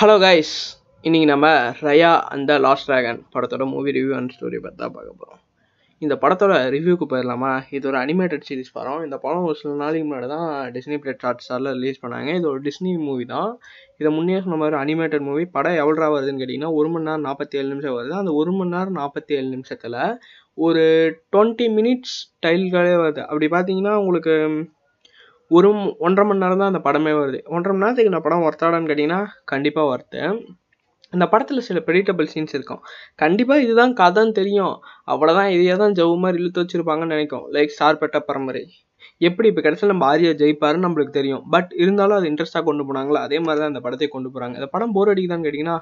Hello guys இன்றைக்கி நம்ம Raya அந்த லாஸ்ட் ட்ராகன் படத்தோட மூவி ரிவ்யூ அண்ட் ஸ்டோரி பற்றி தான் பார்க்க போகிறோம் இந்த படத்தோட ரிவ்யூக்கு போயிடலாமா? இது ஒரு அனிமேட்டட் சீரிஸ் படம். இந்த படம் ஒரு சில நாளைக்கு முன்னாடி தான் டிஸ்னி பிளேட் ஹாட் ஸ்டாரில் ரிலீஸ் பண்ணாங்க. இது ஒரு டிஸ்னி மூவி தான். இதை முன்னே சொன்ன மாதிரி அனிமேட்டட் மூவி படம் எவ்வளோ வருதுன்னு கேட்டிங்கன்னா ஒரு மணி நேரம் நாற்பத்தி ஏழு நிமிஷம் வருது. அந்த ஒரு மணி நேரம் நாற்பத்தி ஏழு நிமிஷத்தில் ஒரு டுவெண்ட்டி மினிட்ஸ் டைல்களே வருது. அப்படி பார்த்தீங்கன்னா உங்களுக்கு ஒரு ஒன்றரை மணி நேரம் தான் அந்த படமே வருது. ஒன்றரை மணி நேரத்துக்கு இந்த படம் ஒர்த்தாடான்னு கேட்டிங்கன்னா கண்டிப்பாக ஒர்த்து இந்த படத்தில் சில ப்ரெடிட்டபிள் சீன்ஸ் இருக்கும். கண்டிப்பாக இதுதான் கதைன்னு தெரியும். அவ்வளோதான் இதையே தான் ஜவு மாதிரி இழுத்து வச்சுருப்பாங்கன்னு நினைக்கும். லைக் சார்பெட்ட பரம்பரை. எப்படி இப்போ கடைசியில் நம்ம ஆரியா ஜெயிப்பாருன்னு நம்மளுக்கு தெரியும். பட் இருந்தாலும் அது இன்ட்ரெஸ்ட்டாக கொண்டு போனாங்களோ? அதே மாதிரி தான் இந்த படத்தை கொண்டு போகிறாங்க இந்த படம் போர் அடிக்குதான்னு கேட்டிங்கன்னா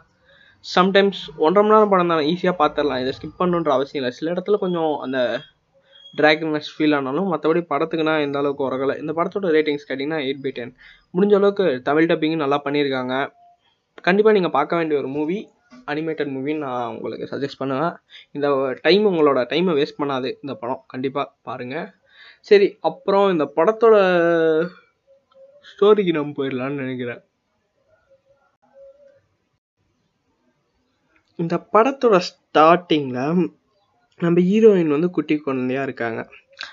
சம்டைம்ஸ் ஒன்றரை மணி நேரம் படம் தான் ஈஸியாக பார்த்துடலாம் இதை ஸ்கிப் பண்ணணுன்ற அவசியம் இல்லை. சில இடத்துல கொஞ்சம் அந்த டிராகனஸ் ஃபீல் ஆனாலும் மற்றபடி படத்துக்குனா இந்த அளவுக்கு உரகலை இந்த படத்தோட ரேட்டிங்ஸ் கேட்டிங்கன்னா எயிட் பை டென் முடிஞ்ச அளவுக்கு தமிழ் டப்பிங்கும் நல்லா பண்ணியிருக்காங்க கண்டிப்பாக நீங்கள் பார்க்க வேண்டிய ஒரு மூவி அனிமேட்டட் மூவின்னு நான் உங்களுக்கு சஜெஸ்ட் பண்ணுவேன். இந்த டைம் உங்களோட டைமை வேஸ்ட் பண்ணாது இந்த படம். கண்டிப்பாக பாருங்கள் சரி அப்புறம் இந்த படத்தோட ஸ்டோரிக்கு நம்ம போயிடலான்னு நினைக்கிறேன். இந்த படத்தோட ஸ்டார்டிங்கில் நம்ம ஹீரோயின் வந்து குட்டி குழந்தையா இருக்காங்க.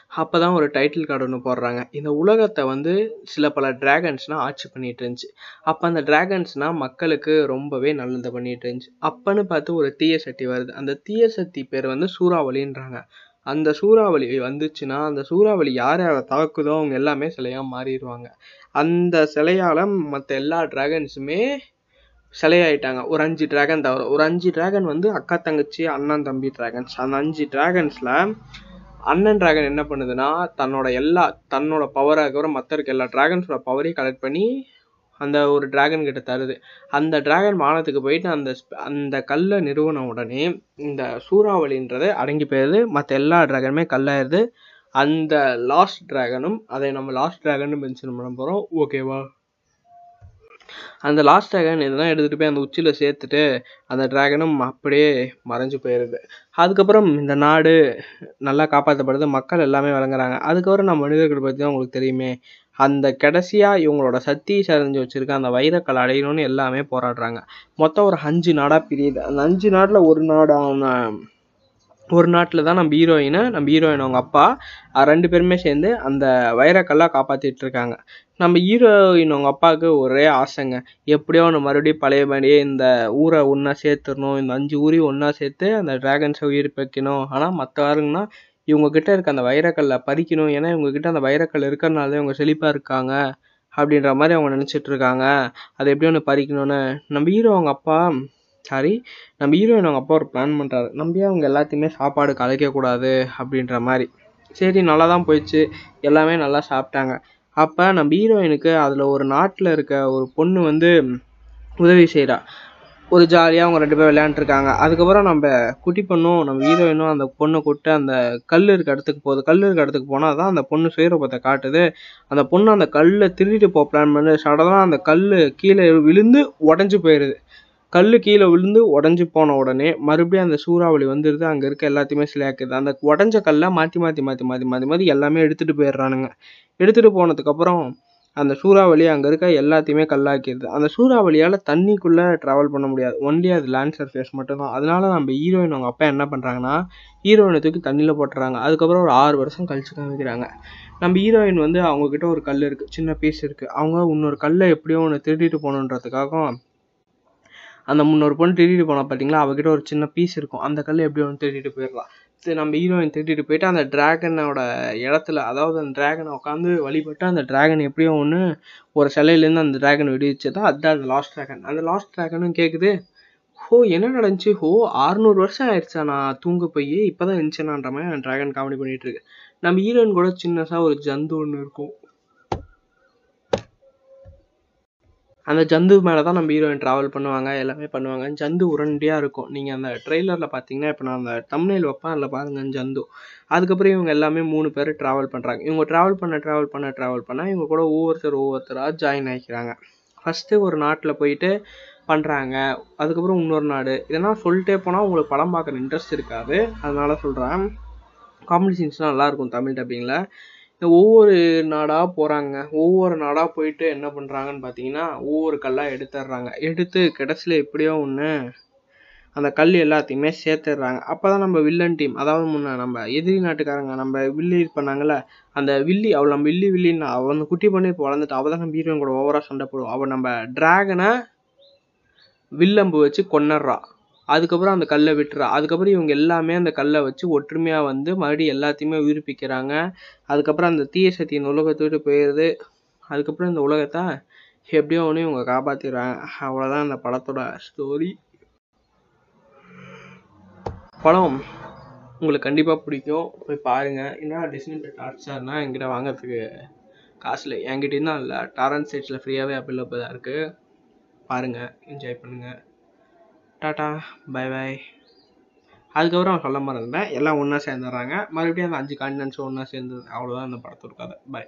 அப்போ தான் ஒரு டைட்டில் கார்டு ஒன்று போடுறாங்க. இந்த உலகத்தை வந்து சில பல டிராகன்ஸ்னால் ஆட்சி பண்ணிகிட்டு இருந்துச்சு. அப்போ அந்த டிராகன்ஸ்னால் மக்களுக்கு ரொம்பவே நல்லது பண்ணிகிட்டு இருந்துச்சு. அப்போன்னு பார்த்து ஒரு தீய சக்தி வருது. அந்த தீய சக்தி பேர் வந்து சூறாவளின்றாங்க. அந்த சூறாவளி வந்துச்சுன்னா அந்த சூறாவளி யார் யாரை தாக்குதோ அவங்க எல்லாமே சிலையாக மாறிடுவாங்க. அந்த சிலையால் மற்ற எல்லா டிராகன்ஸுமே சிலையாயிட்டாங்க. ஒரு அஞ்சு டிராகன் தவிர. ஒரு அஞ்சு டிராகன் வந்து அக்கா தங்கச்சி அண்ணன் தம்பி டிராகன்ஸ் அந்த அஞ்சு டிராகன்ஸில் அண்ணன் டிராகன் என்ன பண்ணுதுன்னா தன்னோட எல்லா தன்னோட பவரை தவிர மற்ற இருக்க எல்லா டிராகன்ஸோட பவரையும் கலெக்ட் பண்ணி அந்த ஒரு டிராகன் கிட்ட தருது. அந்த டிராகன் வானத்துக்கு போயிட்டு அந்த அந்த கல்லை நிறுவன உடனே இந்த சூறாவளின்றது அடங்கி போயிடுது. மற்ற எல்லா டிராகனுமே கல்லாயிருது. அந்த லாஸ்ட் டிராகனும் அதை நம்ம லாஸ்ட் டிராகன் மென்ஷன் பண்ண போகிறோம் ஓகேவா அந்த லாஸ்ட் ட்ராகன் இதெல்லாம் எடுத்துகிட்டு போய் அந்த உச்சியில் சேர்த்துட்டு அந்த ட்ராகனும் அப்படியே மறைஞ்சு போயிடுது அதுக்கப்புறம் இந்த நாடு நல்லா காப்பாற்றப்படுது மக்கள் எல்லாமே வழங்குறாங்க அதுக்கப்புறம் நம்ம மனிதர்கள் பற்றி தான் உங்களுக்கு தெரியுமே. அந்த கடைசியாக இவங்களோட சக்தி சரிஞ்சு வச்சுருக்க அந்த வைரக்கல் அடையணும்னு எல்லாமே போராடுறாங்க. மொத்தம் ஒரு அஞ்சு நாடாக பிரியுது. அந்த அஞ்சு நாட்டில் ஒரு நாடான ஒரு நாட்டில் தான் நம்ம ஹீரோயினை நம்ம ஹீரோயின் அவங்க அப்பா ரெண்டு பேருமே சேர்ந்து அந்த வைரக்கல்லாம் காப்பாற்றிட்டு இருக்காங்க. நம்ம ஹீரோயின் அவங்க அப்பாவுக்கு ஒரே ஆசைங்க. எப்படியோ ஒன்று மறுபடியும் பழைய மாதிரியே இந்த ஊரை ஒன்றா சேர்த்துடணும் இந்த அஞ்சு ஊரையும் ஒன்றா சேர்த்து அந்த டிராகன்ஸை உயிர் வைக்கணும் ஆனால் மற்ற ஆளுங்கன்னா இவங்க கிட்ட இருக்க அந்த வைரக்கல்லை பறிக்கணும். ஏன்னா இவங்க கிட்ட அந்த வைரக்கல் இருக்கிறனால தான் இவங்க செழிப்பாக இருக்காங்க அப்படின்ற மாதிரி அவங்க நினச்சிட்டு இருக்காங்க. அதை எப்படி ஒன்று பறிக்கணும்னு நம்ம ஹீரோ அவங்க அப்பா சாரி நம்ம ஹீரோயின் அவங்க அப்பா ஒரு பிளான் பண்ணுறாரு நம்பி அவங்க எல்லாத்தையுமே சாப்பாடு கலைக்கக்கூடாது அப்படின்ற மாதிரி. சரி நல்லா தான் போயிடுச்சு. எல்லாமே நல்லா சாப்பிட்டாங்க. அப்போ நம்ம ஹீரோயினுக்கு அதில் ஒரு நாட்டில் இருக்க ஒரு பொண்ணு வந்து உதவி செய்கிறா ஒரு ஜாலியாக அவங்க ரெண்டு பேரும் விளையாண்டுருக்காங்க. அதுக்கப்புறம் நம்ம குட்டி பொண்ணும் நம்ம ஹீரோயினும் அந்த பொண்ணை கூப்பிட்டு அந்த கல் இருக்க இடத்துக்கு போகுது. கல் இருக்க இடத்துக்கு போனால் தான் அந்த பொண்ணு சுயரூபத்தை காட்டுது. அந்த பொண்ணு அந்த கல்லை திருடிட்டு போக பிளான் பண்ணி. சடனாக அந்த கல் கீழே விழுந்து உடஞ்சி போயிடுது கல் கீழே விழுந்து உடஞ்சி போன உடனே மறுபடியும் அந்த சூறாவளி வந்துடுது அங்கே இருக்க எல்லாத்தையுமே சிலையாக்குது. அந்த உடஞ்ச கல்லை மாற்றி மாற்றி மாற்றி மாற்றி மாற்றி மாற்றி எல்லாமே எடுத்துகிட்டு போயிடுறானுங்க. எடுத்துகிட்டு போனதுக்கப்புறம் அந்த சூறாவளி அங்கே இருக்க எல்லாத்தையுமே கல்லாக்கிடுது அந்த சூறாவளியால் தண்ணிக்குள்ளே ட்ராவல் பண்ண முடியாது. ஒன்லி அது லேண்ட் சர்ஃபேஸ் மட்டும்தான் அதனால நம்ம ஹீரோயின் அவங்க அப்பா என்ன பண்ணுறாங்கன்னா ஹீரோயினை தூக்கி தண்ணியில் போட்டுறாங்க. அதுக்கப்புறம் ஒரு ஆறு வருஷம் கழிச்சு காமிக்கிறாங்க. நம்ம ஹீரோயின் வந்து அவங்கக்கிட்ட ஒரு கல் இருக்குது சின்ன பீஸ் இருக்குது அவங்க இன்னொரு கல்லை எப்படியோ ஒன்று திருடிட்டு போகணுன்றதுக்காக அந்த முன்னொரு பொண்ணு திருடிட்டு போனா பார்த்தீங்களா அவகிட்ட ஒரு சின்ன பீஸ் இருக்கும். அந்த கல் எப்படி ஒன்று திருடிட்டு போயிடலாம். சரி நம்ம ஹீரோயின் திருடிட்டு போயிட்டு அந்த டிராகனோட இடத்துல அதாவது அந்த டிராகனை உட்காந்து வழிபட்டு அந்த டிராகன் எப்படியோ ஒன்று ஒரு சிலையிலேருந்து அந்த டிராகன் விடுவிச்சதா? அதுதான் அந்த லாஸ்ட் டிராகன் அந்த லாஸ்ட் டிராகனும் கேட்குது ஹோ என்ன நடந்துச்சு? ஹோ ஆறுநூறு வருஷம் ஆயிடுச்சா? நான் தூங்க போய் இப்போதான் இருந்துச்சுனான்ற மாதிரி அந்த டிராகன் காமெடி பண்ணிகிட்டு இருக்கு. நம்ம ஹீரோயின் கூட சின்னதாக ஒரு ஜந்து ஒன்று இருக்கும். அந்த ஜந்து மேலே தான் நம்ம ஹீரோயின் ட்ராவல் பண்ணுவாங்க எல்லாமே பண்ணுவாங்க. ஜந்து உரண்டியாக இருக்கும். நீங்கள் அந்த ட்ரெய்லரில் பார்த்தீங்கன்னா இப்போ நான் அந்த தம்னைல் வைப்பேன் அதில் பாருங்க ஜந்து. அதுக்கப்புறம் இவங்க எல்லாமே மூணு பேர் ட்ராவல் பண்ணுறாங்க இவங்க ட்ராவல் பண்ண ட்ராவல் பண்ண ட்ராவல் பண்ணால் இவங்க கூட ஒவ்வொருத்தர் ஒவ்வொருத்தராக ஜாயின் ஆகிக்கிறாங்க ஃபஸ்ட்டு ஒரு நாட்டில் போயிட்டு பண்ணுறாங்க அதுக்கப்புறம் இன்னொரு நாடு. இதெல்லாம் சொல்லிட்டே போனால் உங்களுக்கு படம் பார்க்குற இன்ட்ரெஸ்ட் இருக்காது. அதனால சொல்கிறேன் காமெடி சீன்ஸ்லாம் நல்லாயிருக்கும் தமிழ் டப்பிங்கில் ஒவ்வொரு நாடாக போகிறாங்க ஒவ்வொரு நாடாக போயிட்டு என்ன பண்ணுறாங்கன்னு பார்த்தீங்கன்னா ஒவ்வொரு கல்லா எடுத்துடுறாங்க எடுத்து கடைசியில் எப்படியோ ஒன்று அந்த கல் எல்லாத்தையுமே சேர்த்துடுறாங்க அப்பதான் நம்ம வில்லன் டீம் அதாவது முன்ன நம்ம எதிரி நாட்டுக்காரங்க நம்ம வில்லி பண்ணாங்கள்ல அந்த வில்லி அவள் நம்ம வில்லி வில்லின்னு அவன் வந்து குட்டி பண்ணி இப்போ வளர்ந்துட்டு அவள் தான் நம்ம ஹீரோயின் கூட ஓவராக சண்டை போடுவோம் அவள் நம்ம டிராகனை வில்லம்பு வச்சு கொன்னடுறா அதுக்கப்புறம் அந்த கல்லை விட்டுறா. அதுக்கப்புறம் இவங்க எல்லாமே அந்த கல்லை வச்சு ஒற்றுமையாக வந்து மறுபடியும் எல்லாத்தையுமே உயிர்ப்பிக்கிறாங்க. அதுக்கப்புறம் அந்த தீய சக்தியின் உலகத்தை விட்டு போயிடுது. அதுக்கப்புறம் இந்த உலகத்தை எப்படியோ ஒன்று இவங்க காப்பாற்றிடுறாங்க அவ்வளோதான் அந்த படத்தோட ஸ்டோரி படம் உங்களுக்கு கண்டிப்பாக பிடிக்கும். போய் பாருங்கள் என்ன டிஸ்னி ஹாட்ஸ்டார்னா என்கிட்ட வாங்கிறதுக்கு காசில் இல்லை. என்கிட்டயும் தான் இல்லை. டாரன் சைட்ஸில் ஃப்ரீயாகவே அவைலபிளாக இருக்குது பாருங்கள் என்ஜாய் பண்ணுங்கள் டாட்டா பை பாய் அதுக்கப்புறம் அவன் சொல்ல மறந்துட்டேன். எல்லாம் ஒன்றா சேர்ந்துடுறாங்க. மறுபடியும் அந்த அஞ்சு கான்டினன்ஸும் ஒன்றா சேர்ந்து அவ்வளோதான் அந்த படத்தோட கதை. பாய்